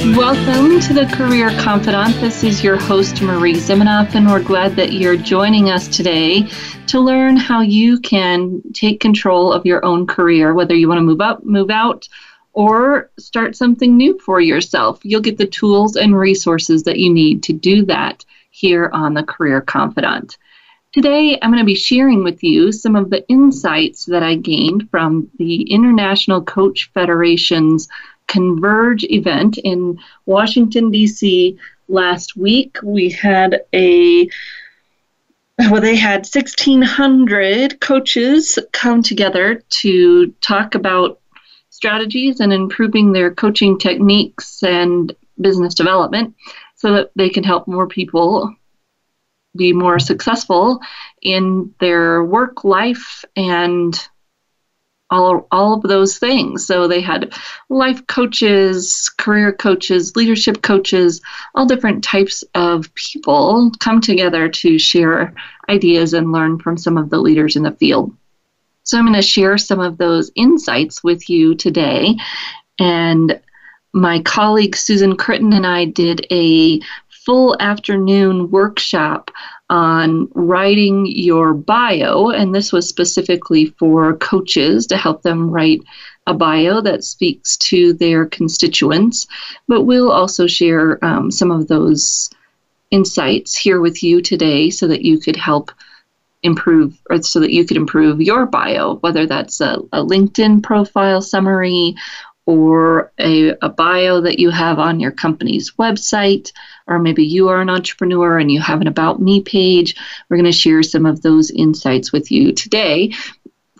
Welcome to the Career Confidant. This is your host, Marie Zimenoff, and we're glad that you're joining us today to learn how you can take control of your own career, whether you want to move up, move out, or start something new for yourself. You'll get the tools and resources that you need to do that here on the Career Confidant. Today, I'm going to be sharing with you some of the insights that I gained from the International Coach Federation's Converge event in Washington, D.C. last week. We had a well, they had 1,600 coaches come together to talk about strategies and improving their coaching techniques and business development so that they can help more people be more successful in their work life and all, all of those things. So they had life coaches, career coaches, leadership coaches, all different types of people come together to share ideas and learn from some of the leaders in the field. So I'm going to share some of those insights with you today. And my colleague Susan Critton and I did a full afternoon workshop on writing your bio, and this was specifically for coaches to help them write a bio that speaks to their constituents. But we'll also share um, some of those insights here with you today so that you could help improve or so that you could improve your bio, whether that's a, a LinkedIn profile summary or a, a bio that you have on your company's website, or maybe you are an entrepreneur and you have an About Me page. We're going to share some of those insights with you today.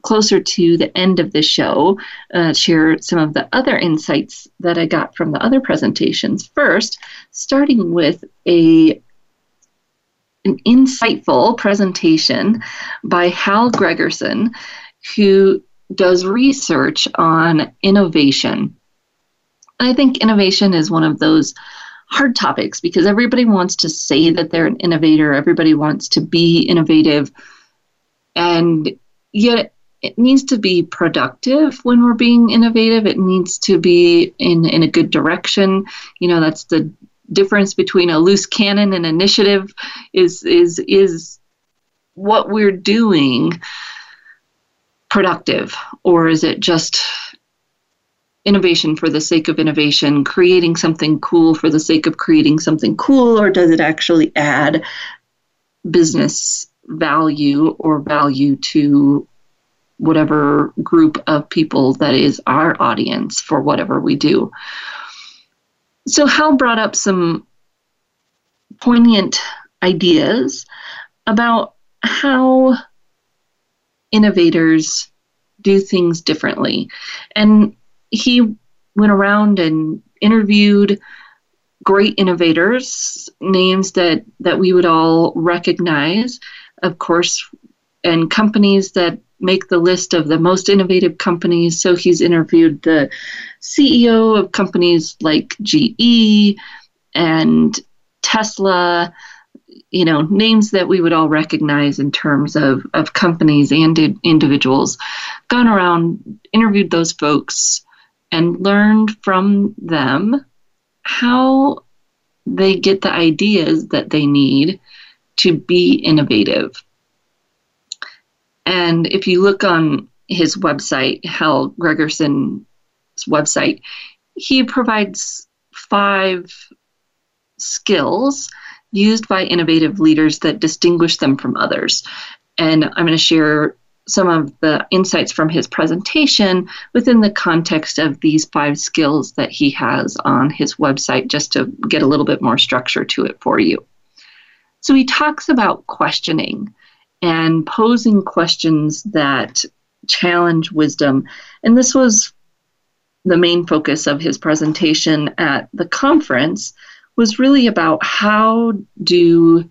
Closer to the end of the show, uh, share some of the other insights that I got from the other presentations. First, starting with a an insightful presentation by Hal Gregersen, who does research on innovation. And I think innovation is one of those hard topics because everybody wants to say that they're an innovator, everybody wants to be innovative, and yet it needs to be productive when we're being innovative. It needs to be in, in a good direction. You know, that's the difference between a loose cannon and initiative is is is what we're doing productive or is it just innovation for the sake of innovation creating something cool for the sake of creating something cool or does it actually add business value or value to whatever group of people that is our audience for whatever we do? So hal brought up some poignant ideas about how innovators do things differently. And he went around and interviewed great innovators, names that, that we would all recognize, of course, and companies that make the list of the most innovative companies. So he's interviewed the CEO of companies like GE and Tesla you know names that we would all recognize in terms of of companies and individuals gone around interviewed those folks and learned from them how they get the ideas that they need to be innovative. And if you look on his website hal gregersen's website he provides five skills used by innovative leaders that distinguish them from others. And I'm going to share some of the insights from his presentation within the context of these five skills that he has on his website, just to get a little bit more structure to it for you. So he talks about questioning and posing questions that challenge wisdom. And this was the main focus of his presentation at the conference was really about how do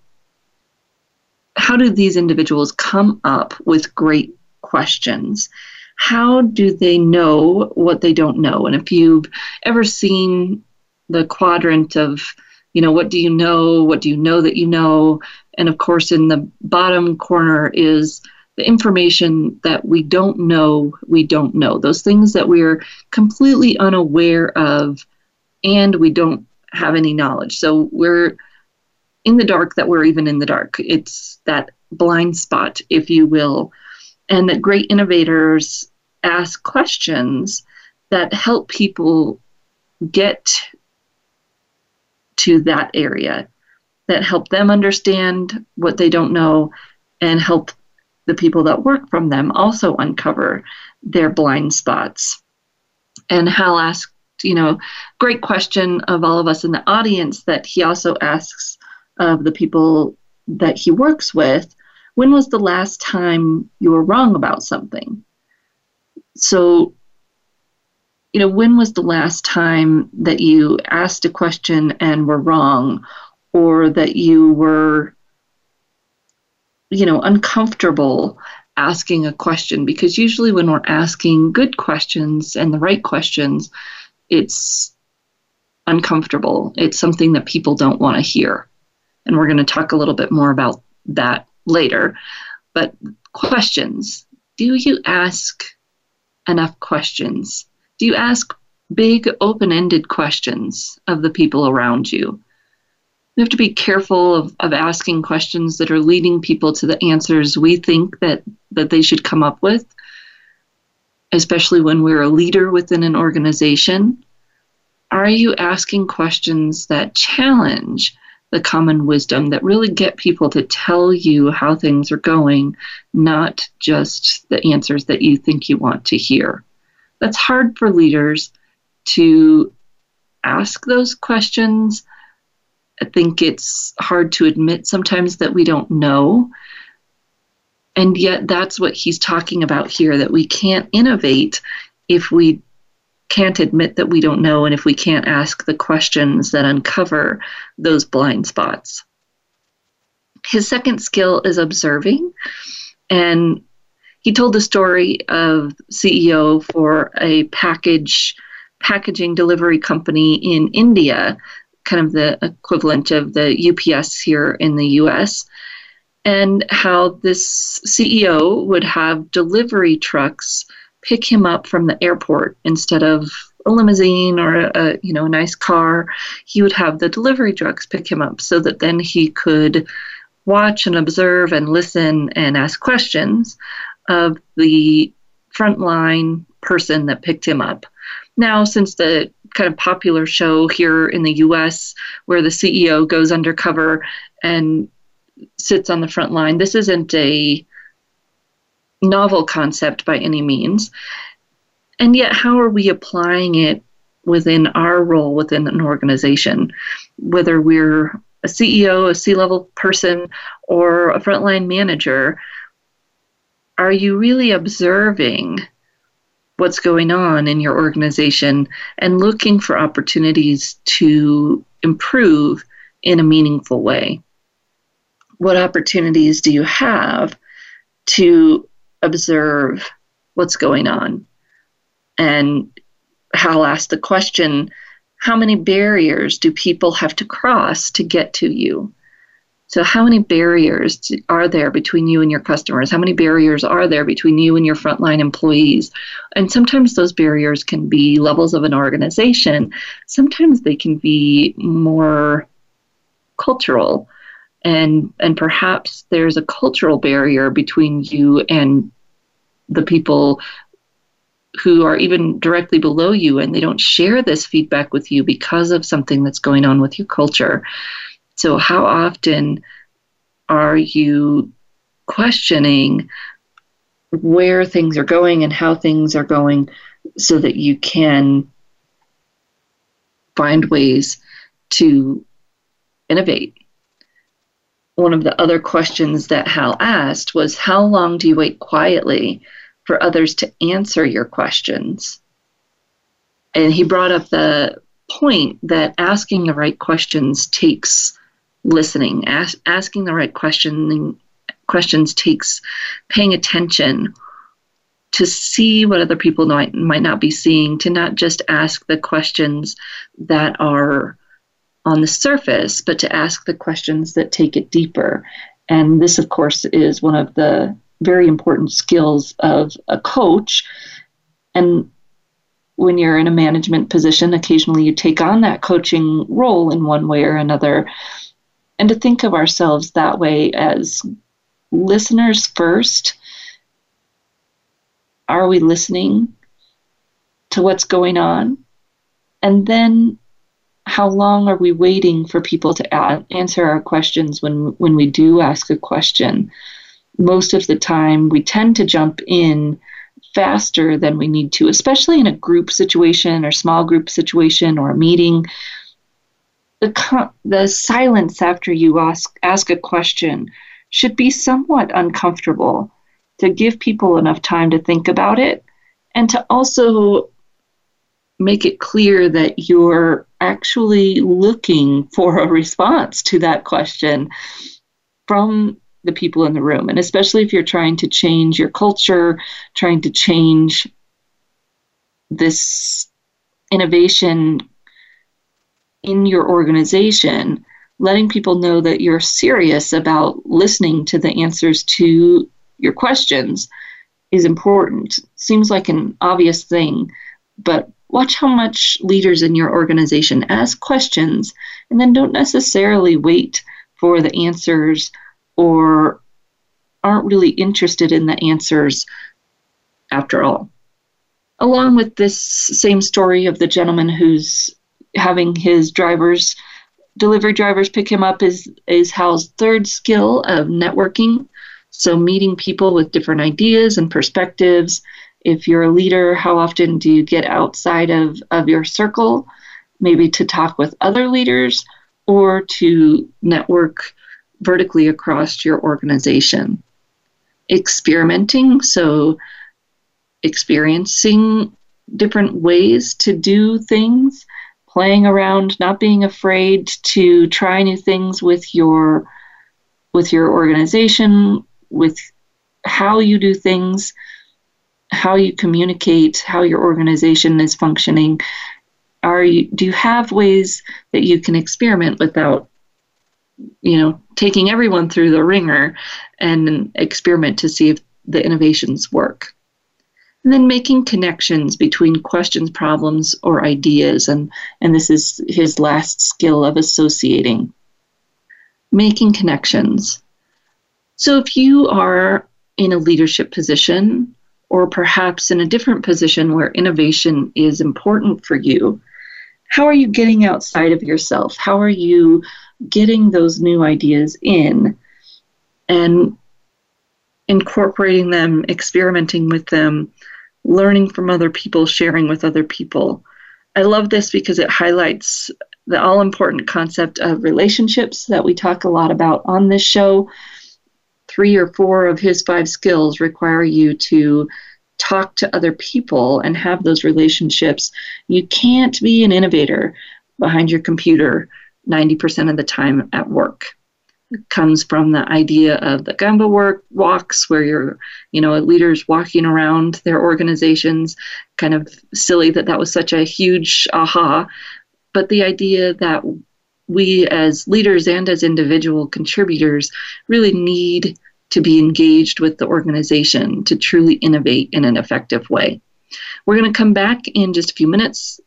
how do these individuals come up with great questions? How do they know what they don't know? And if you've ever seen the quadrant of you know what do you know? What do you know that you know? And of course in the bottom corner is the information that we don't know we don't know. Those things that we're completely unaware of and we don't have any knowledge so we're in the dark that we're even in the dark it's that blind spot if you will and that great innovators ask questions that help people get to that area that help them understand what they don't know and help the people that work from them also uncover their blind spots. And Hal asked, you know, great question of all of us in the audience that he also asks of the people that he works with when was the last time you were wrong about something? So you know, when was the last time that you asked a question and were wrong, or that you were, you know, uncomfortable asking a question? Because usually when we're asking good questions and the right questions, it's uncomfortable. It's something that people don't want to hear. And we're going to talk a little bit more about that later. But questions do you ask enough questions? Do you ask big, open ended questions of the people around you? We have to be careful of, of asking questions that are leading people to the answers we think that, that they should come up with, especially when we're a leader within an organization. Are you asking questions that challenge the common wisdom that really get people to tell you how things are going, not just the answers that you think you want to hear? that's hard for leaders to ask those questions. I think it's hard to admit sometimes that we don't know. And yet, that's what he's talking about here that we can't innovate if we can't admit that we don't know and if we can't ask the questions that uncover those blind spots. His second skill is observing. And he told the story of CEO for a package packaging delivery company in India, kind of the equivalent of the UPS here in the US, and how this CEO would have delivery trucks pick him up from the airport instead of a limousine or a, a, you know a nice car he would have the delivery trucks pick him up so that then he could watch and observe and listen and ask questions of the frontline person that picked him up. Now, since the kind of popular show here in the US where the CEO goes undercover and sits on the front line, this isn't a novel concept by any means. And yet, how are we applying it within our role within an organization? Whether we're a CEO, a C level person, or a frontline manager, are you really observing what's going on in your organization and looking for opportunities to improve in a meaningful way? What opportunities do you have to observe what's going on? And Hal asked the question how many barriers do people have to cross to get to you? So, how many barriers are there between you and your customers? How many barriers are there between you and your frontline employees? And sometimes those barriers can be levels of an organization, sometimes they can be more cultural. And, and perhaps there's a cultural barrier between you and the people who are even directly below you and they don't share this feedback with you because of something that's going on with your culture. So, how often are you questioning where things are going and how things are going so that you can find ways to innovate? One of the other questions that Hal asked was How long do you wait quietly for others to answer your questions? and he brought up the point that asking the right questions takes listening. As, asking the right question, questions takes paying attention to see what other people might, might not be seeing, to not just ask the questions that are on the surface, but to ask the questions that take it deeper. And this, of course, is one of the very important skills of a coach. And when you're in a management position, occasionally you take on that coaching role in one way or another. And to think of ourselves that way as listeners first. Are we listening to what's going on? And then how long are we waiting for people to a- answer our questions when when we do ask a question? Most of the time, we tend to jump in faster than we need to, especially in a group situation or small group situation or a meeting. The, the silence after you ask, ask a question should be somewhat uncomfortable to give people enough time to think about it and to also make it clear that you're actually looking for a response to that question from the people in the room. And especially if you're trying to change your culture, trying to change this innovation in your organization, letting people know that you're serious about listening to the answers to your questions is important. Seems like an obvious thing, but watch how much leaders in your organization ask questions and then don't necessarily wait for the answers or aren't really interested in the answers after all. Along with this same story of the gentleman who's having his drivers, delivery drivers pick him up is, is Hal's third skill of networking. So, meeting people with different ideas and perspectives. If you're a leader, how often do you get outside of, of your circle, maybe to talk with other leaders or to network vertically across your organization. Experimenting, so experiencing different ways to do things, playing around, not being afraid to try new things with your with your organization, with how you do things, how you communicate, how your organization is functioning. Are you do you have ways that you can experiment without you know, taking everyone through the wringer and experiment to see if the innovations work. And then making connections between questions, problems, or ideas. And, and this is his last skill of associating. Making connections. So if you are in a leadership position, or perhaps in a different position where innovation is important for you, how are you getting outside of yourself? How are you getting those new ideas in and incorporating them, experimenting with them, learning from other people, sharing with other people. I love this because it highlights the all important concept of relationships that we talk a lot about on this show. Three or four of his five skills require you to talk to other people and have those relationships. You can't be an innovator behind your computer 90% of the time at work. It comes from the idea of the Gemba work walks where you're, you know, leaders walking around their organizations. Kind of silly that that was such a huge aha. But the idea that we as leaders and as individual contributors really need to be engaged with the organization to truly innovate in an effective way. We're going to come back in just a few minutes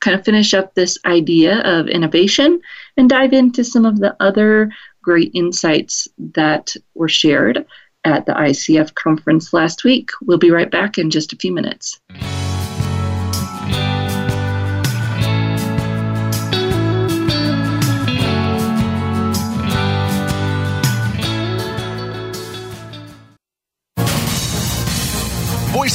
kind of finish up this idea of innovation and dive into some of the other great insights that were shared at the ICF conference last week. We'll be right back in just a few minutes.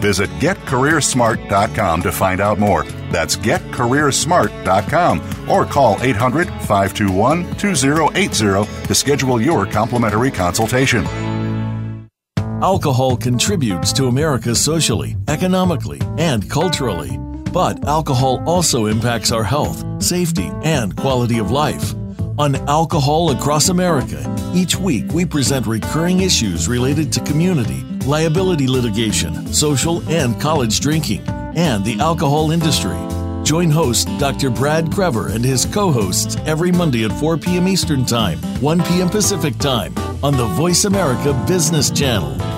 Visit getcareersmart.com to find out more. That's getcareersmart.com or call 800 521 2080 to schedule your complimentary consultation. Alcohol contributes to America socially, economically, and culturally. But alcohol also impacts our health, safety, and quality of life. On Alcohol Across America, each week we present recurring issues related to community, liability litigation, social and college drinking, and the alcohol industry. Join host Dr. Brad Krever and his co hosts every Monday at 4 p.m. Eastern Time, 1 p.m. Pacific Time on the Voice America Business Channel.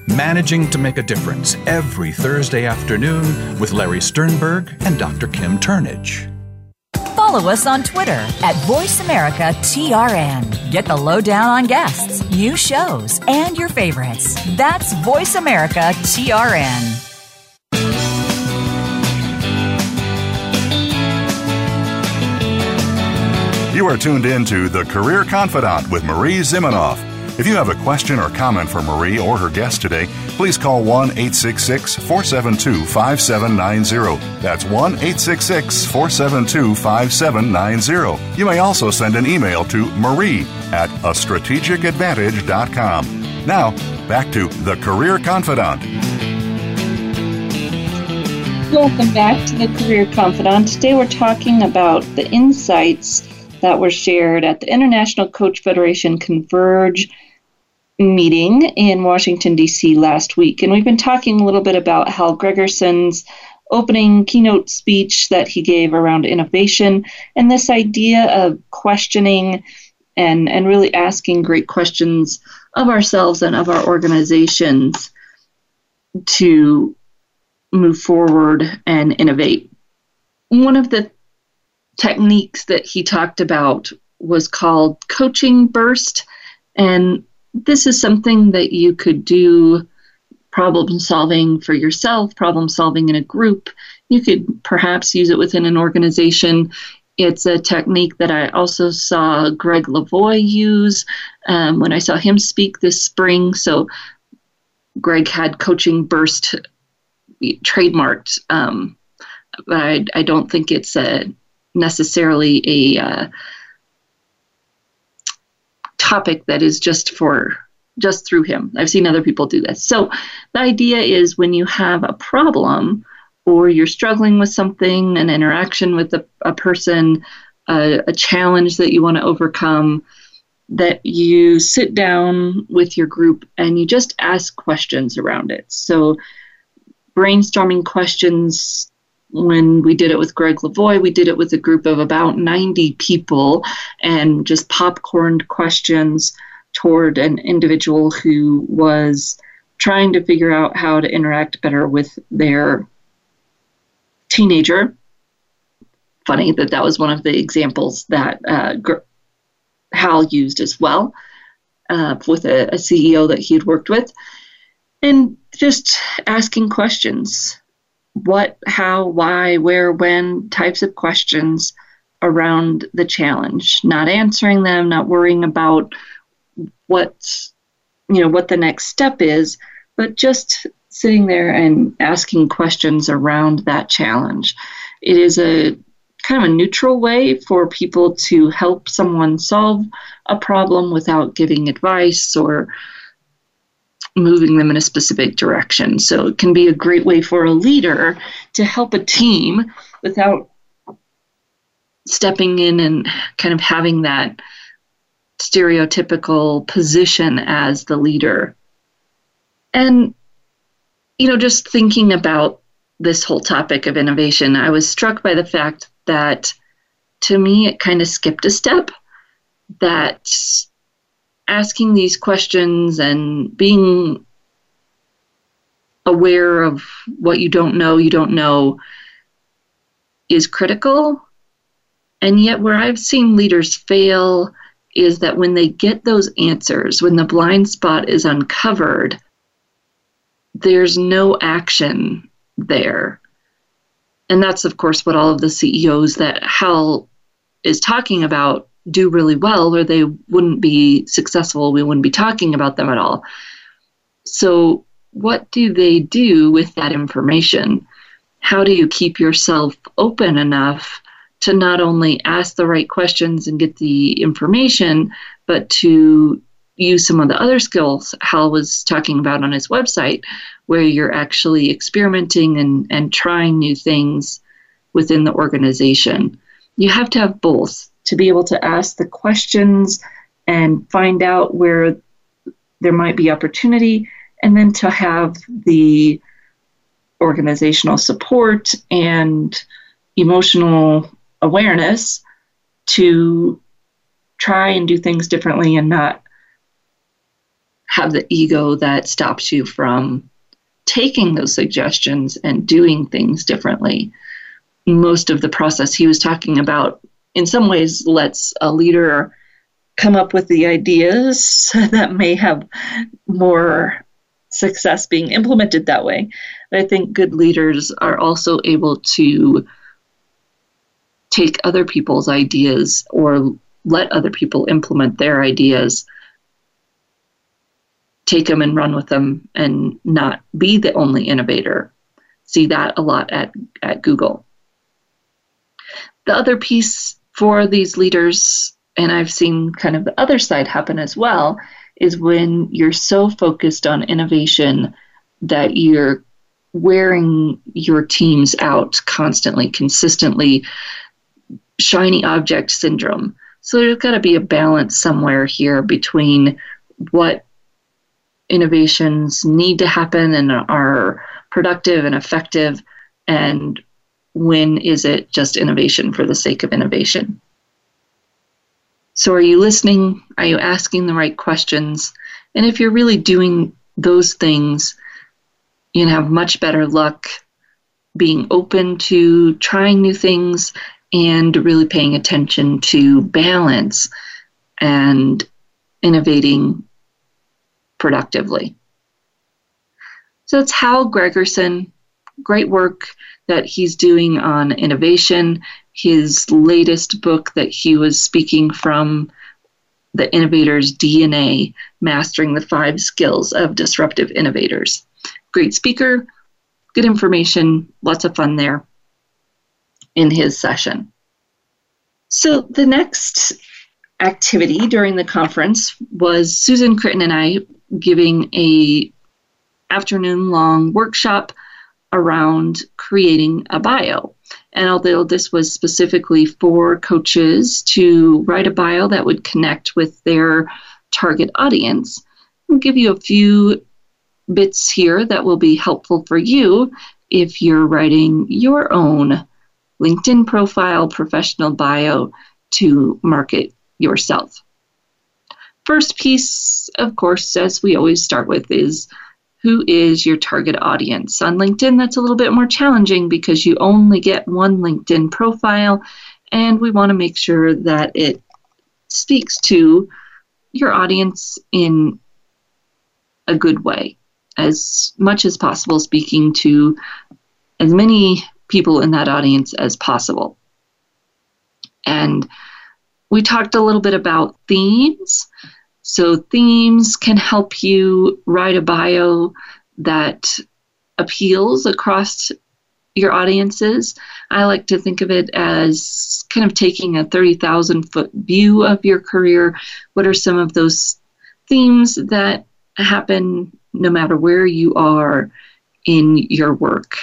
Managing to Make a Difference every Thursday afternoon with Larry Sternberg and Dr. Kim Turnage. Follow us on Twitter at VoiceAmericaTRN. Get the lowdown on guests, new shows, and your favorites. That's Voice America TRN. You are tuned in to The Career Confidant with Marie Zimenoff. If you have a question or comment for Marie or her guest today, please call 1 866 472 5790. That's 1 866 472 5790. You may also send an email to marie at a strategicadvantage.com. Now, back to The Career Confidant. Welcome back to The Career Confidant. Today we're talking about the insights that were shared at the International Coach Federation Converge meeting in Washington, D.C. last week. And we've been talking a little bit about Hal Gregersen's opening keynote speech that he gave around innovation and this idea of questioning and, and really asking great questions of ourselves and of our organizations to move forward and innovate. One of the techniques that he talked about was called coaching burst. And this is something that you could do problem solving for yourself, problem solving in a group. You could perhaps use it within an organization. It's a technique that I also saw Greg Lavoie use um, when I saw him speak this spring. So, Greg had coaching burst trademarked, um, but I, I, don't think it's a, necessarily a uh, topic that is just for just through him. I've seen other people do this. So the idea is when you have a problem or you're struggling with something, an interaction with a, a person, a, a challenge that you want to overcome, that you sit down with your group and you just ask questions around it. So brainstorming questions when we did it with Greg Lavoie, we did it with a group of about 90 people and just popcorned questions toward an individual who was trying to figure out how to interact better with their teenager. Funny that that was one of the examples that uh, Hal used as well uh, with a, a CEO that he had worked with. And just asking questions what, how, why, where, when types of questions around the challenge, not answering them, not worrying about what you know what the next step is, but just sitting there and asking questions around that challenge. It is a kind of a neutral way for people to help someone solve a problem without giving advice or moving them in a specific direction. So it can be a great way for a leader to help a team without stepping in and kind of having that stereotypical position as the leader. And, you know, just thinking about this whole topic of innovation, I was struck by the fact that to me, it kind of skipped a step that asking these questions and being aware of what you don't know, you don't know is critical. And yet, where I've seen leaders fail is that when they get those answers, when the blind spot is uncovered, there's no action there. And that's, of course, what all of the CEOs that Hal is talking about do really well, or they wouldn't be successful. We wouldn't be talking about them at all. So, what do they do with that information? How do you keep yourself open enough to not only ask the right questions and get the information, but to use some of the other skills Hal was talking about on his website, where you're actually experimenting and, and trying new things within the organization. You have to have both to be able to ask the questions and find out where there might be opportunity, and then to have the organizational support and emotional awareness to try and do things differently and not have the ego that stops you from taking those suggestions and doing things differently. Most of the process he was talking about, in some ways, lets a leader come up with the ideas that may have more success being implemented that way. But I think good leaders are also able to take other people's ideas or let other people implement their ideas take them and run with them and not be the only innovator see that a lot at, at google the other piece for these leaders and i've seen kind of the other side happen as well is when you're so focused on innovation that you're wearing your teams out constantly consistently shiny object syndrome. So there's got to be a balance somewhere here between what innovations need to happen and are productive and effective and when is it just innovation for the sake of innovation. So, are you listening? Are you asking the right questions? And if you're really doing those things, you have much better luck being open to trying new things and really paying attention to balance and innovating productively. So it's Hal Gregersen, great work that he's doing on innovation. His latest book that he was speaking from, The Innovator's DNA Mastering the Five Skills of Disruptive Innovators. Great speaker, good information, lots of fun there in his session. So the next activity during the conference was Susan Critton and I giving a afternoon long workshop around creating a bio. And although this was specifically for coaches to write a bio that would connect with their target audience, I'll give you a few bits here that will be helpful for you if you're writing your own LinkedIn profile, professional bio to market yourself. First piece, of course, as we always start with, is who is your target audience? On LinkedIn, that's a little bit more challenging because you only get one LinkedIn profile, and we want to make sure that it speaks to your audience in a good way, as much as possible, speaking to as many people in that audience as possible. And we talked a little bit about themes. So, themes can help you write a bio that appeals across your audiences. I like to think of it as kind of taking a 30,000 foot view of your career. What are some of those themes that happen no matter where you are in your work?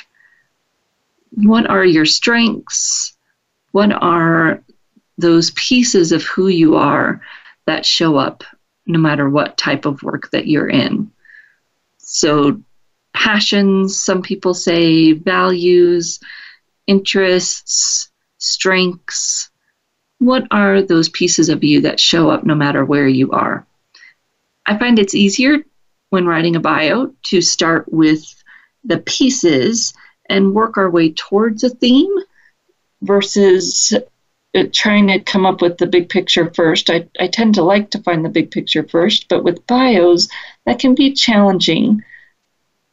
what are your strengths? What are those pieces of who you are that show up no matter what type of work that you're in? So, passions, some people say values, interests, strengths, What are those pieces of you that show up no matter where you are? I find it's easier when writing a bio to start with the pieces and work our way towards a theme versus Uh, trying to come up with the big picture first. I, I tend to like to find the big picture first, but with bios, that can be challenging.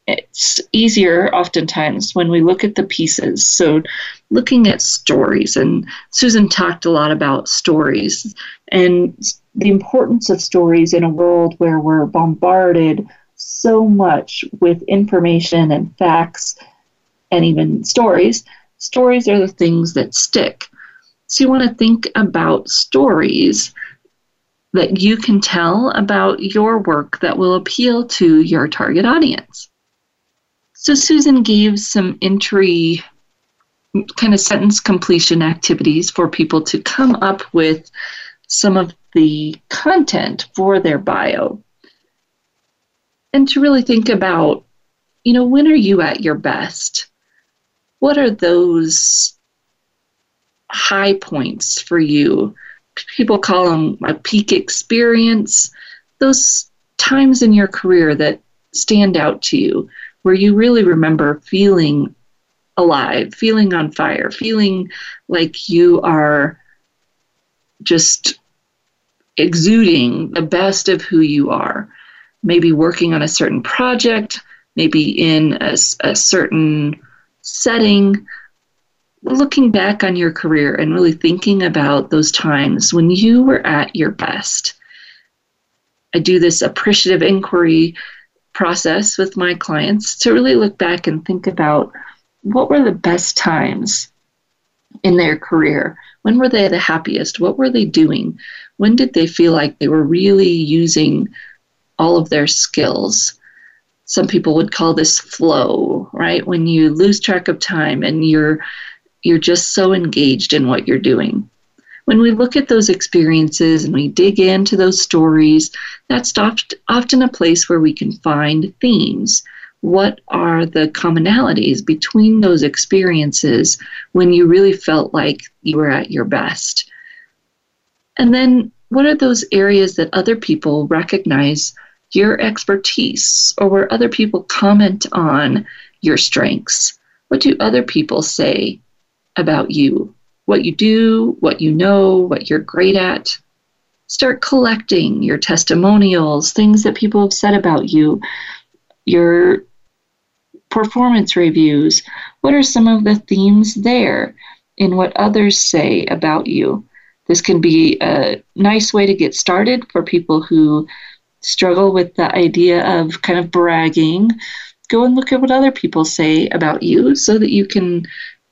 It's easier oftentimes when we look at the pieces. So, looking at stories, and Susan talked a lot about stories and the importance of stories in a world where we're bombarded so much with information and facts and even stories. Stories are the things that stick. So you want to think about stories that you can tell about your work that will appeal to your target audience. So Susan gave some entry kind of sentence completion activities for people to come up with some of the content for their bio and to really think about you know when are you at your best what are those high points for you. People call them a peak experience. Those times in your career that stand out to you, where you really remember feeling alive, feeling on fire, feeling like you are just exuding the best of who you are. Maybe working on a certain project, maybe in a, a certain setting, looking back on your career and really thinking about those times when you were at your best. I do this appreciative inquiry process with my clients to really look back and think about what were the best times in their career? When were they the happiest? What were they doing? When did they feel like they were really using all of their skills? Some people would call this flow, right? When you lose track of time and you're you're just so engaged in what you're doing. When we look at those experiences and we dig into those stories, that's often a place where we can find themes. What are the commonalities between those experiences when you really felt like you were at your best? And then, what are those areas that other people recognize your expertise or where other people comment on your strengths? What do other people say about you, what you do, what you know, what you're great at. Start collecting your testimonials, things that people have said about you, your performance reviews. What are some of the themes there in what others say about you? This can be a nice way to get started for people who struggle with the idea of kind of bragging. Go and look at what other people say about you so that you can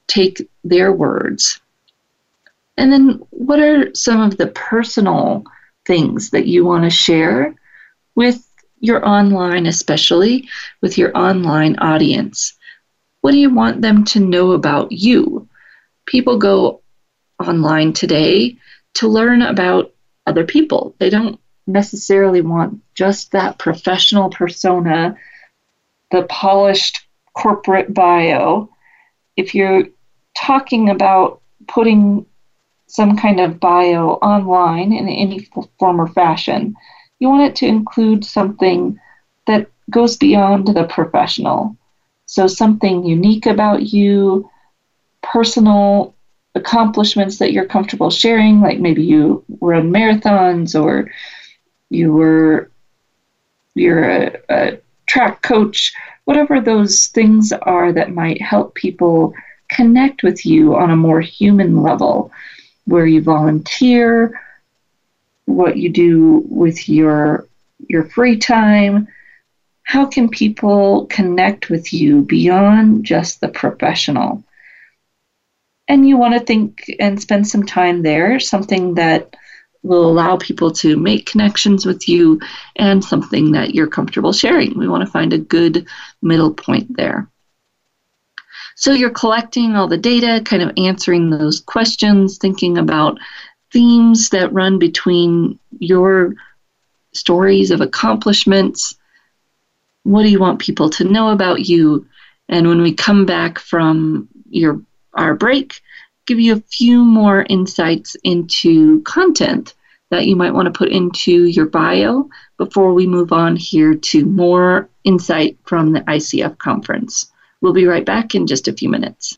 take their words. And then, what are some of the personal things that you want to share with your online, especially with your online audience? What do you want them to know about you? People go online today to learn about other people. They don't necessarily want just that professional persona, the polished corporate bio. If you're talking about putting some kind of bio online in any form or fashion, you want it to include something that goes beyond the professional. So, something unique about you, personal accomplishments that you're comfortable sharing, like maybe you run marathons or you were you're a, a track coach, whatever those things are that might help people connect with you on a more human level, where you volunteer, what you do with your your free time. How can people connect with you beyond just the professional? And you want to think and spend some time there, something that will allow people to make connections with you and something that you're comfortable sharing. We want to find a good middle point there. So you're collecting all the data, kind of answering those questions, thinking about themes that run between your stories of accomplishments. What do you want people to know about you? And when we come back from your our break, give you a few more insights into content that you might want to put into your bio before we move on here to more insight from the ICF conference. We'll be right back in just a few minutes.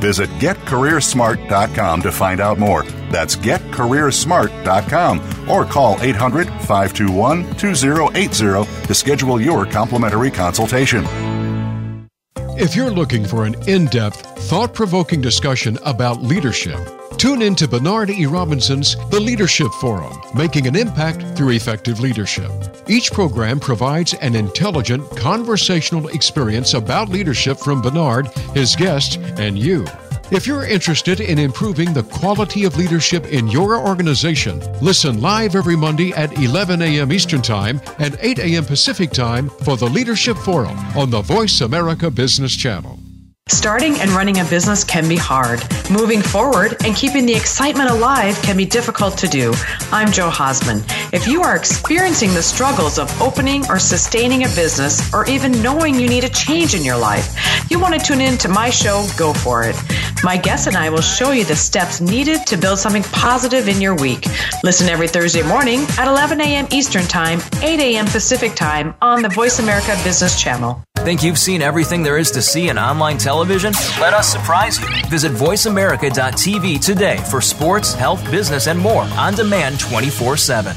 Visit getcareersmart.com to find out more. That's getcareersmart.com or call 800 521 2080 to schedule your complimentary consultation. If you're looking for an in depth, thought provoking discussion about leadership, tune in to Bernard E. Robinson's The Leadership Forum Making an Impact Through Effective Leadership. Each program provides an intelligent, conversational experience about leadership from Bernard, his guests, and you. If you're interested in improving the quality of leadership in your organization, listen live every Monday at 11 a.m. Eastern Time and 8 a.m. Pacific Time for the Leadership Forum on the Voice America Business Channel. Starting and running a business can be hard. Moving forward and keeping the excitement alive can be difficult to do. I'm Joe Hosman. If you are experiencing the struggles of opening or sustaining a business, or even knowing you need a change in your life, you want to tune in to my show, go for it. My guest and I will show you the steps needed to build something positive in your week. Listen every Thursday morning at 11 a.m. Eastern Time, 8 a.m. Pacific Time on the Voice America Business Channel. Think you've seen everything there is to see in online television? Let us surprise you. Visit VoiceAmerica.tv today for sports, health, business, and more on demand 24 7.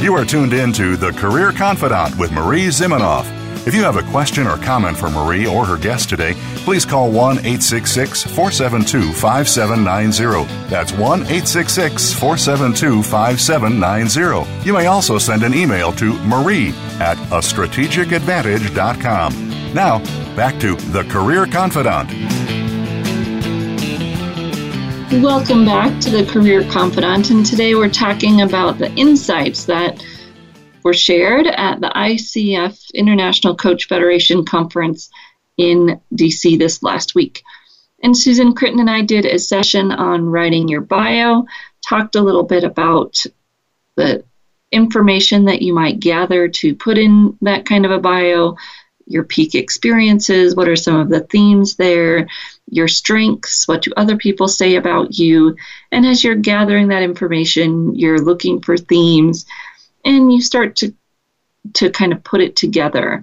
You are tuned in to The Career Confidant with Marie Zimenoff. If you have a question or comment for Marie or her guest today, please call 1 866 472 5790. That's 1 866 472 5790. You may also send an email to marie at a strategic strategicadvantage.com. Now, back to The Career Confidant. Welcome back to the Career Confidant, and today we're talking about the insights that were shared at the ICF International Coach Federation Conference in DC this last week. And Susan Critton and I did a session on writing your bio, talked a little bit about the information that you might gather to put in that kind of a bio, your peak experiences, what are some of the themes there, your strengths, what do other people say about you. And as you're gathering that information, you're looking for themes and you start to to kind of put it together.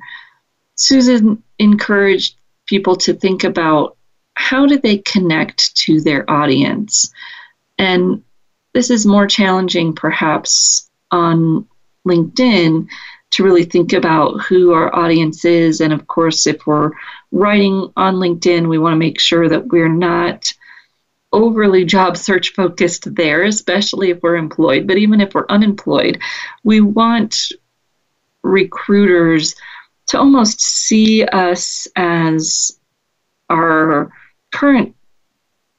Susan encouraged people to think about how do they connect to their audience. And this is more challenging perhaps on LinkedIn to really think about who our audience is. And of course, if we're writing on LinkedIn, we want to make sure that we're not overly job search focused there, especially if we're employed. But even if we're unemployed, we want recruiters to almost see us as our current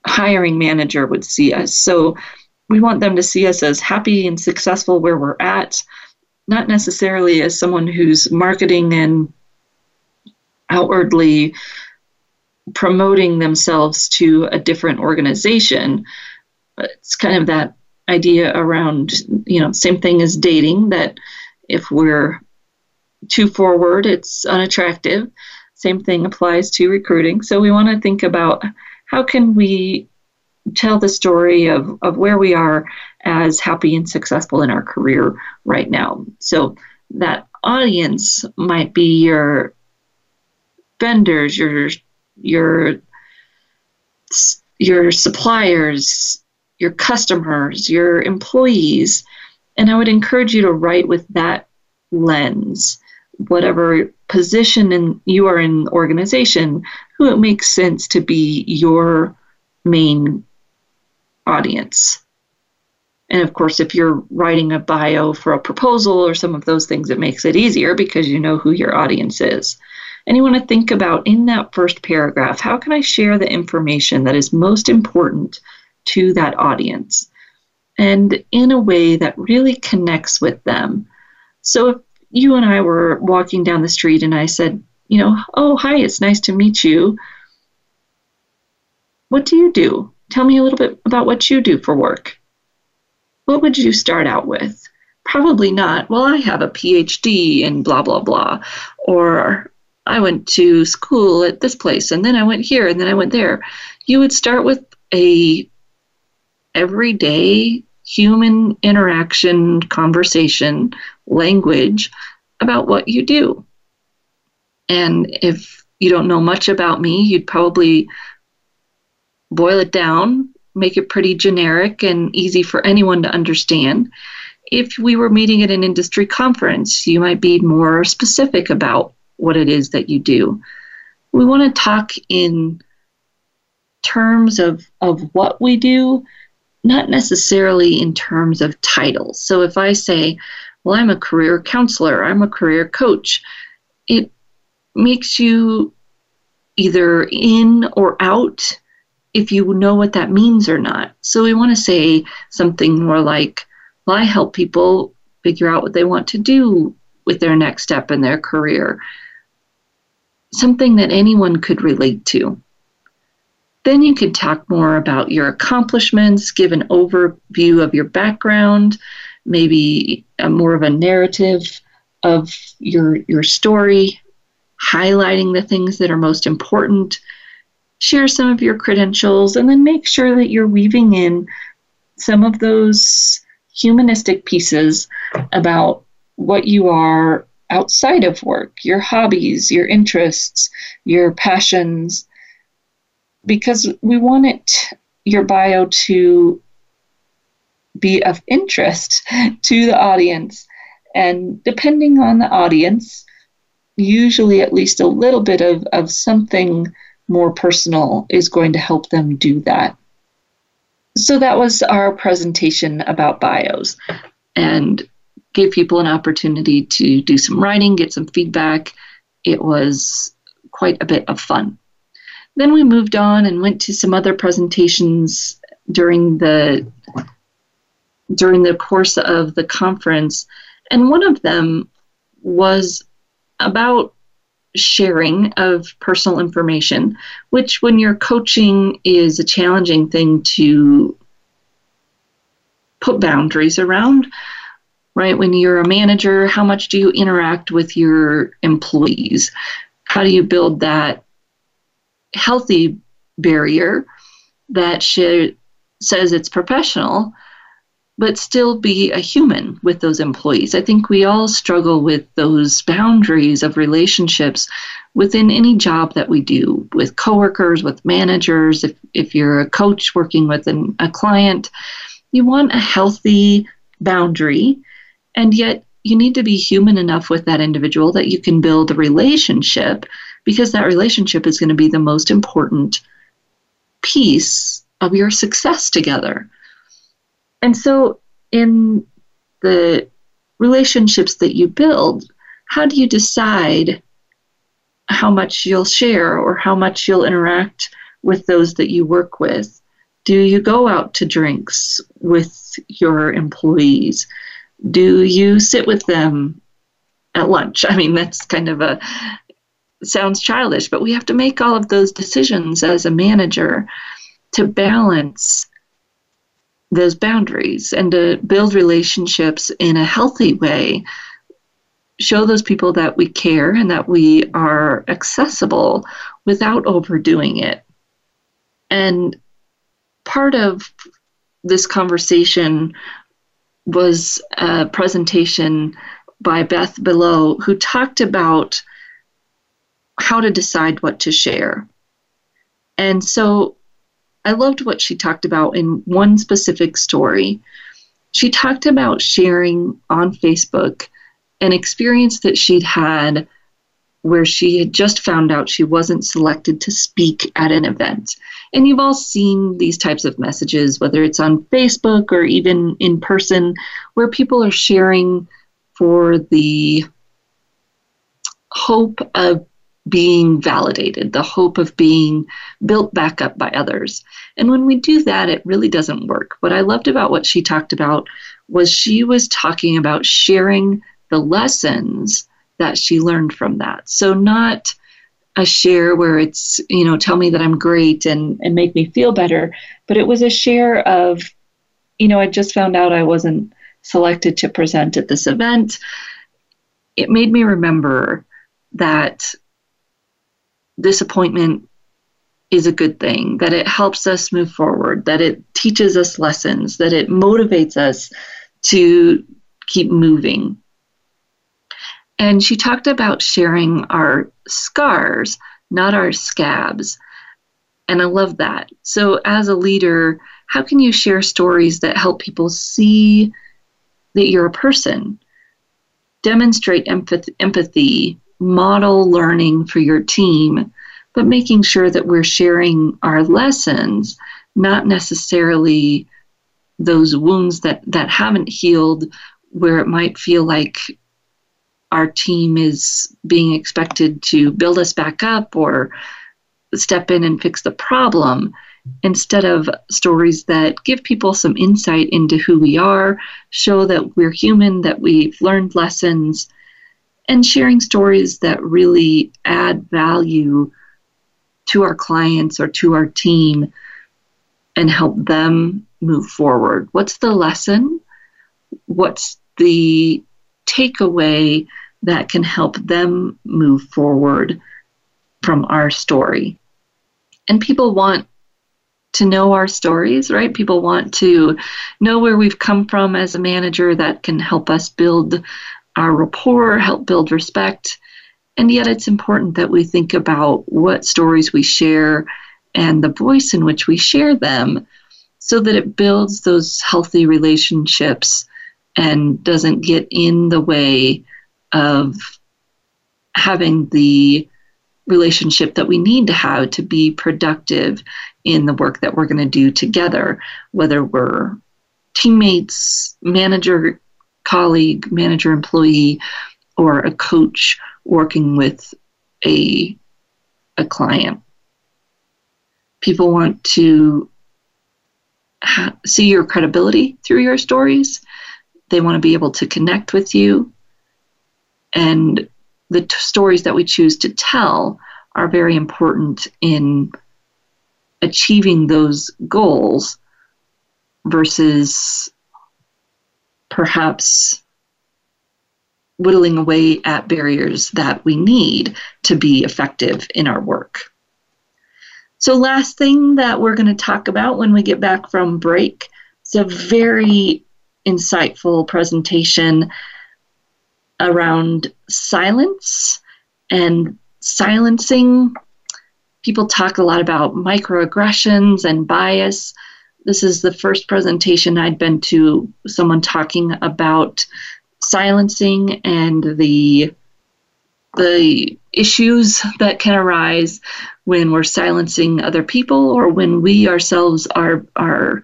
hiring manager would see us. So we want them to see us as happy and successful where we're at, not necessarily as someone who's marketing and outwardly promoting themselves to a different organization. It's kind of that idea around, you know, same thing as dating that if we're too forward, it's unattractive. Same thing applies to recruiting. So we want to think about how can we tell the story of, of where we are as happy and successful in our career right now. So that audience might be your vendors, your your your suppliers, your customers, your employees, and I would encourage you to write with that lens, whatever position in, you are in organization, who it makes sense to be your main audience. And of course, if you're writing a bio for a proposal or some of those things, it makes it easier because you know who your audience is. And you want to think about in that first paragraph how can I share the information that is most important to that audience and in a way that really connects with them. So if you and I were walking down the street and I said, you know, oh, hi, it's nice to meet you. What do you do? Tell me a little bit about what you do for work. What would you start out with? Probably not, well, I have a PhD in blah, blah, blah. Or I went to school at this place and then I went here and then I went there. You would start with a everyday human interaction, conversation, language about what you do. And if you don't know much about me, you'd probably boil it down, make it pretty generic and easy for anyone to understand. If we were meeting at an industry conference, you might be more specific about what it is that you do. We want to talk in terms of, of what we do, not necessarily in terms of titles. So if I say, well, I'm a career counselor, I'm a career coach, it makes you either in or out if you know what that means or not. So we want to say something more like, well, I help people figure out what they want to do with their next step in their career. Something that anyone could relate to. Then you could talk more about your accomplishments, give an overview of your background, maybe a more of a narrative of your your story, highlighting the things that are most important. Share some of your credentials and then make sure that you're weaving in some of those humanistic pieces about what you are outside of work, your hobbies, your interests, your passions, because we want it your bio to be of interest to the audience. And depending on the audience, usually at least a little bit of, of something more personal is going to help them do that. So that was our presentation about bios and gave people an opportunity to do some writing, get some feedback. It was quite a bit of fun. Then we moved on and went to some other presentations during the during the course of the conference, and one of them was about sharing of personal information, which when you're coaching is a challenging thing to put boundaries around. Right? When you're a manager, how much do you interact with your employees? How do you build that healthy barrier that says it's professional, but still be a human with those employees. I think we all struggle with those boundaries of relationships within any job that we do with coworkers, with managers. If, if you're a coach working with an, a client, you want a healthy boundary, and yet you need to be human enough with that individual that you can build a relationship because that relationship is going to be the most important piece of your success together. And so, in the relationships that you build, how do you decide how much you'll share or how much you'll interact with those that you work with? Do you go out to drinks with your employees? Do you sit with them at lunch? I mean, that's kind of a sounds childish, but we have to make all of those decisions as a manager to balance those boundaries and to build relationships in a healthy way. Show those people that we care and that we are accessible without overdoing it. And part of this conversation was a presentation by Beth Buelow, who talked about how to decide what to share. And so I loved what she talked about in one specific story. She talked about sharing on Facebook an experience that she'd had where she had just found out she wasn't selected to speak at an event. And you've all seen these types of messages, whether it's on Facebook or even in person, where people are sharing for the hope of being validated, the hope of being built back up by others. And when we do that, it really doesn't work. What I loved about what she talked about was she was talking about sharing the lessons that she learned from that. So, not a share where it's, you know, tell me that I'm great and, and make me feel better, but it was a share of, you know, I just found out I wasn't selected to present at this event. It made me remember that disappointment is a good thing, that it helps us move forward, that it teaches us lessons, that it motivates us to keep moving. And she talked about sharing our scars, not our scabs. And I love that. So, as a leader, how can you share stories that help people see that you're a person? Demonstrate empathy, model learning for your team, but making sure that we're sharing our lessons, not necessarily those wounds that, that haven't healed, where it might feel like our team is being expected to build us back up or step in and fix the problem. Instead of stories that give people some insight into who we are, show that we're human, that we've learned lessons, and sharing stories that really add value to our clients or to our team and help them move forward. What's the lesson? What's the takeaway that can help them move forward from our story? And people want to know our stories, right? People want to know where we've come from as a manager that can help us build our rapport, help build respect. And yet, it's important that we think about what stories we share and the voice in which we share them so that it builds those healthy relationships and doesn't get in the way of having the relationship that we need to have to be productive in the work that we're going to do together, whether we're teammates, manager, colleague, manager, employee, or a coach working with a, a client. People want to ha- see your credibility through your stories. They want to be able to connect with you. And the t- stories that we choose to tell are very important in achieving those goals versus perhaps whittling away at barriers that we need to be effective in our work. So, last thing that we're going to talk about when we get back from break is a very insightful presentation around silence and silencing. People talk a lot about microaggressions and bias. This is the first presentation I'd been to someone talking about silencing and the the issues that can arise when we're silencing other people or when we ourselves are are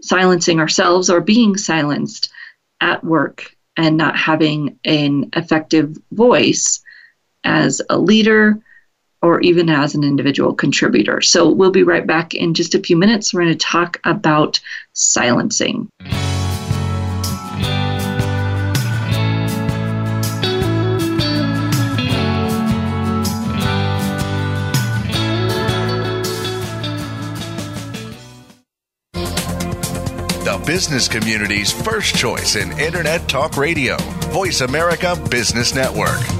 silencing ourselves or being silenced at work and not having an effective voice as a leader or even as an individual contributor. So we'll be right back in just a few minutes. We're going to talk about silencing. The business community's first choice in Internet Talk Radio, Voice America Business Network.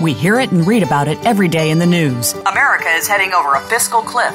We hear it and read about it every day in the news. America is heading over a fiscal cliff.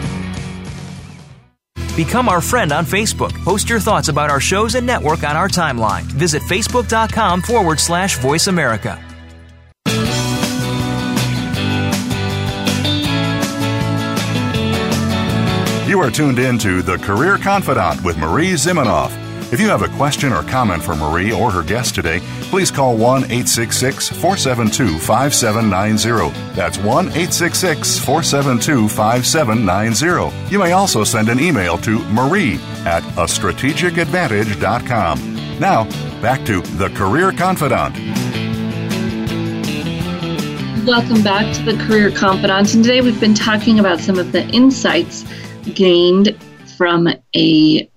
Become our friend on Facebook. Post your thoughts about our shows and network on our timeline. Visit facebook.com forward slash voice America. You are tuned in to The Career Confidant with Marie Zimenoff. If you have a question or comment for Marie or her guest today, please call 1 866 472 5790. That's 1 866 472 5790. You may also send an email to marie at a strategic strategicadvantage.com. Now, back to The Career Confidant. Welcome back to the Career Confidant. And today we've been talking about some of the insights gained from a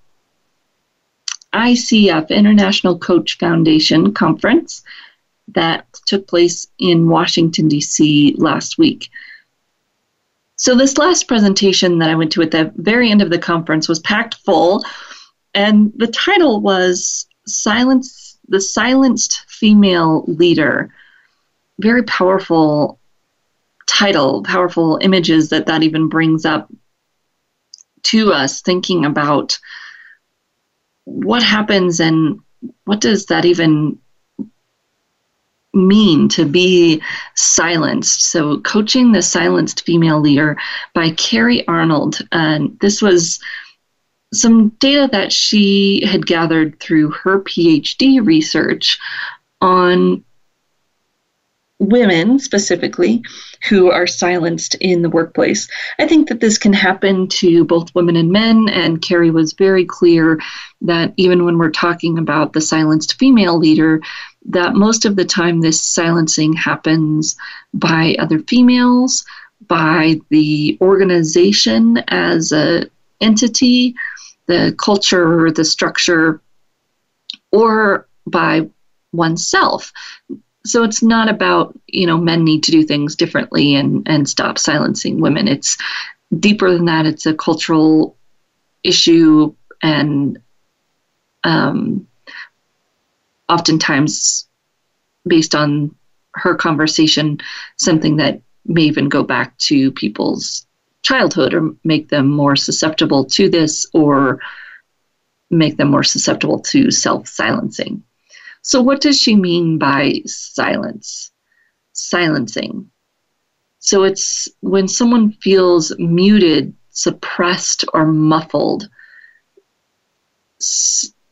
ICF International Coach Foundation conference that took place in Washington, D.C. last week. So, this last presentation that I went to at the very end of the conference was packed full, and the title was Silence, the Silenced Female Leader. Very powerful title, powerful images that that even brings up to us thinking about what happens and what does that even mean to be silenced? So, coaching the silenced female leader by Carrie Arnold. And this was some data that she had gathered through her PhD research on women specifically who are silenced in the workplace. I think that this can happen to both women and men, and Carrie was very clear that even when we're talking about the silenced female leader, that most of the time this silencing happens by other females, by the organization as a entity, the culture, the structure, or by oneself so it's not about you know men need to do things differently and and stop silencing women. It's deeper than that. It's a cultural issue and um, oftentimes based on her conversation something that may even go back to people's childhood or make them more susceptible to this or make them more susceptible to self silencing so, what does she mean by silence? Silencing. So, it's when someone feels muted, suppressed, or muffled.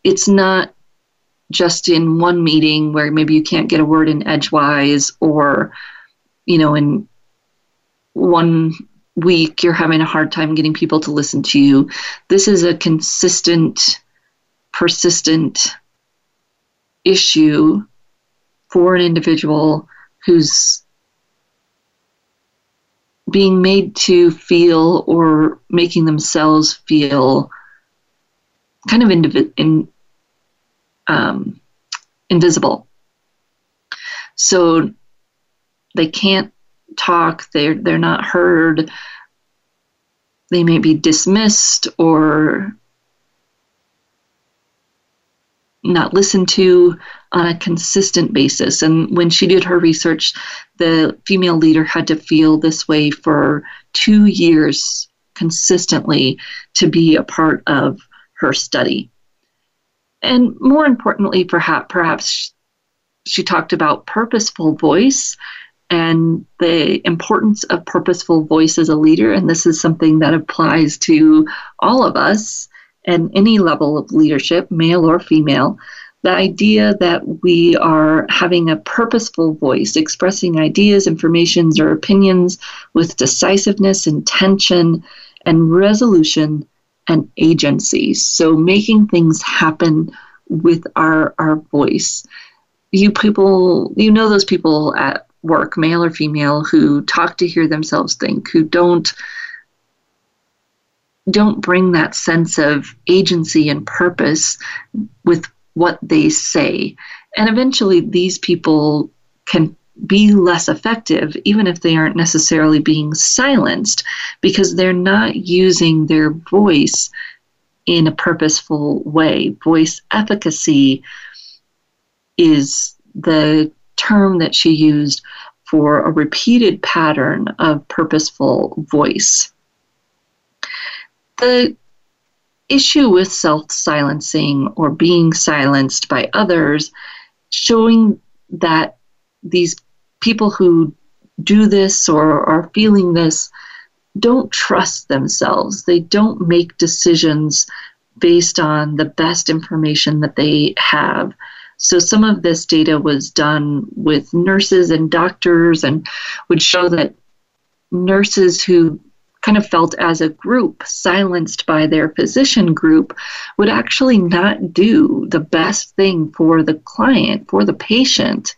It's not just in one meeting where maybe you can't get a word in edgewise or, you know, in one week you're having a hard time getting people to listen to you. This is a consistent, persistent issue for an individual who's being made to feel or making themselves feel kind of in, um, invisible. So they can't talk, they're, they're not heard, they may be dismissed or not listened to on a consistent basis. And when she did her research, the female leader had to feel this way for two years consistently to be a part of her study. And more importantly, perhaps, perhaps she talked about purposeful voice and the importance of purposeful voice as a leader. And this is something that applies to all of us and any level of leadership, male or female. The idea that we are having a purposeful voice, expressing ideas, informations, or opinions with decisiveness, intention, and resolution and agency. So making things happen with our our voice. You people, you know those people at work, male or female, who talk to hear themselves think, who don't don't bring that sense of agency and purpose with what they say. And eventually these people can be less effective, even if they aren't necessarily being silenced, because they're not using their voice in a purposeful way. Voice efficacy is the term that she used for a repeated pattern of purposeful voice. The issue with self silencing or being silenced by others, showing that these people who do this or are feeling this don't trust themselves. They don't make decisions based on the best information that they have. So, some of this data was done with nurses and doctors and would show that nurses who kind of felt as a group silenced by their physician group would actually not do the best thing for the client, for the patient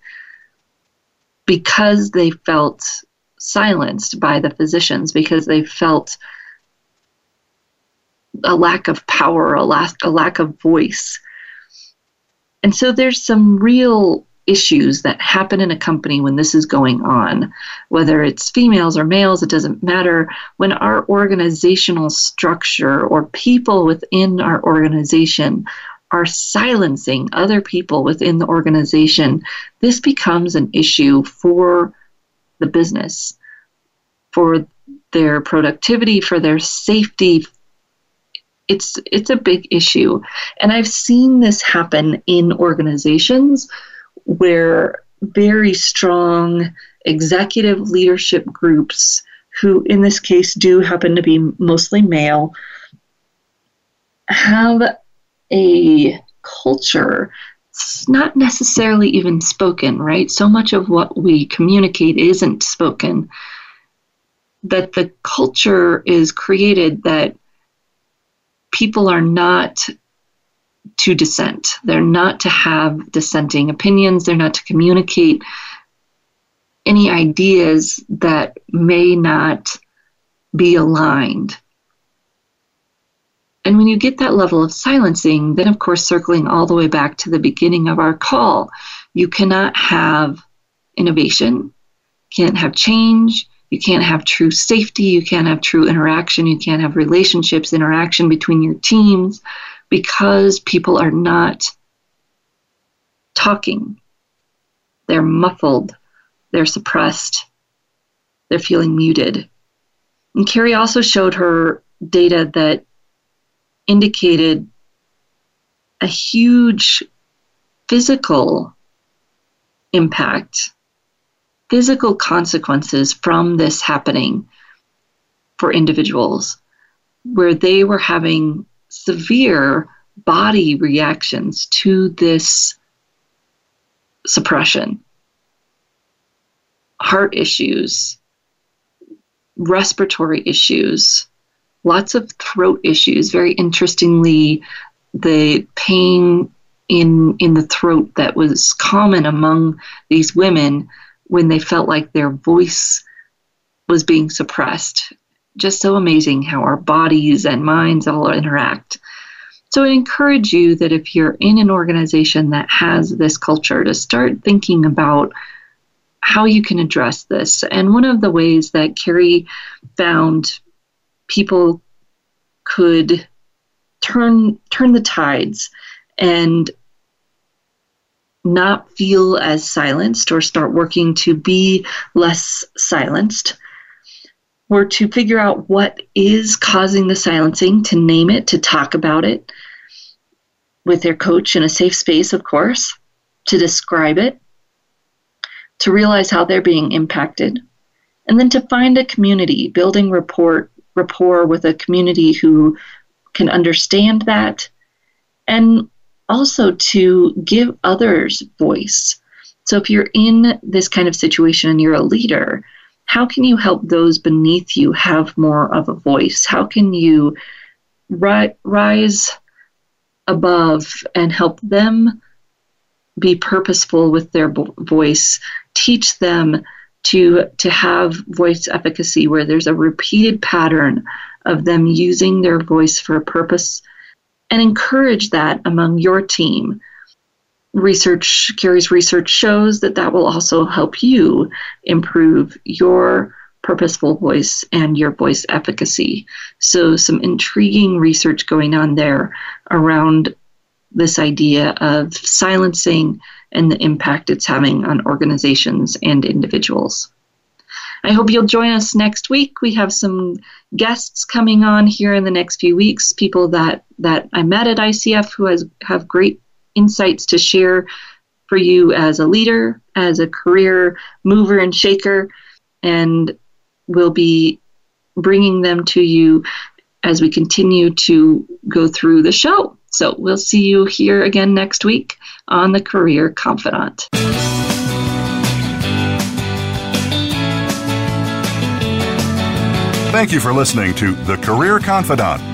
because they felt silenced by the physicians, because they felt a lack of power, a lack, a lack of voice. And so there's some real issues that happen in a company when this is going on, whether it's females or males, it doesn't matter. When our organizational structure or people within our organization are silencing other people within the organization, this becomes an issue for the business, for their productivity, for their safety. It's it's a big issue. And I've seen this happen in organizations where very strong executive leadership groups who in this case do happen to be mostly male have a culture it's not necessarily even spoken, right? So much of what we communicate isn't spoken. That the culture is created that people are not to dissent. They're not to have dissenting opinions. They're not to communicate any ideas that may not be aligned and when you get that level of silencing, then of course, circling all the way back to the beginning of our call, you cannot have innovation, can't have change, you can't have true safety, you can't have true interaction, you can't have relationships, interaction between your teams because people are not talking. They're muffled, they're suppressed, they're feeling muted. And Carrie also showed her data that indicated a huge physical impact, physical consequences from this happening for individuals, where they were having severe body reactions to this suppression, heart issues, respiratory issues, lots of throat issues. Very interestingly, the pain in in the throat that was common among these women when they felt like their voice was being suppressed. Just so amazing how our bodies and minds all interact. So I encourage you that if you're in an organization that has this culture, to start thinking about how you can address this. And one of the ways that Carrie found people could turn turn the tides and not feel as silenced or start working to be less silenced or to figure out what is causing the silencing to name it to talk about it with their coach in a safe space, of course, to describe it, to realize how they're being impacted, and then to find a community, building rapport, rapport with a community who can understand that, and also to give others voice. So if you're in this kind of situation and you're a leader, how can you help those beneath you have more of a voice? How can you ri- rise above and help them be purposeful with their voice? Teach them to to have voice efficacy where there's a repeated pattern of them using their voice for a purpose and encourage that among your team research carrie's research shows that that will also help you improve your purposeful voice and your voice efficacy so some intriguing research going on there around this idea of silencing and the impact it's having on organizations and individuals. I hope you'll join us next week. We have some guests coming on here in the next few weeks, people that, that I met at ICF who has have great insights to share for you as a leader, as a career mover and shaker, and we'll be bringing them to you as we continue to go through the show. So we'll see you here again next week on the Career Confidant. Thank you for listening to The Career Confidant.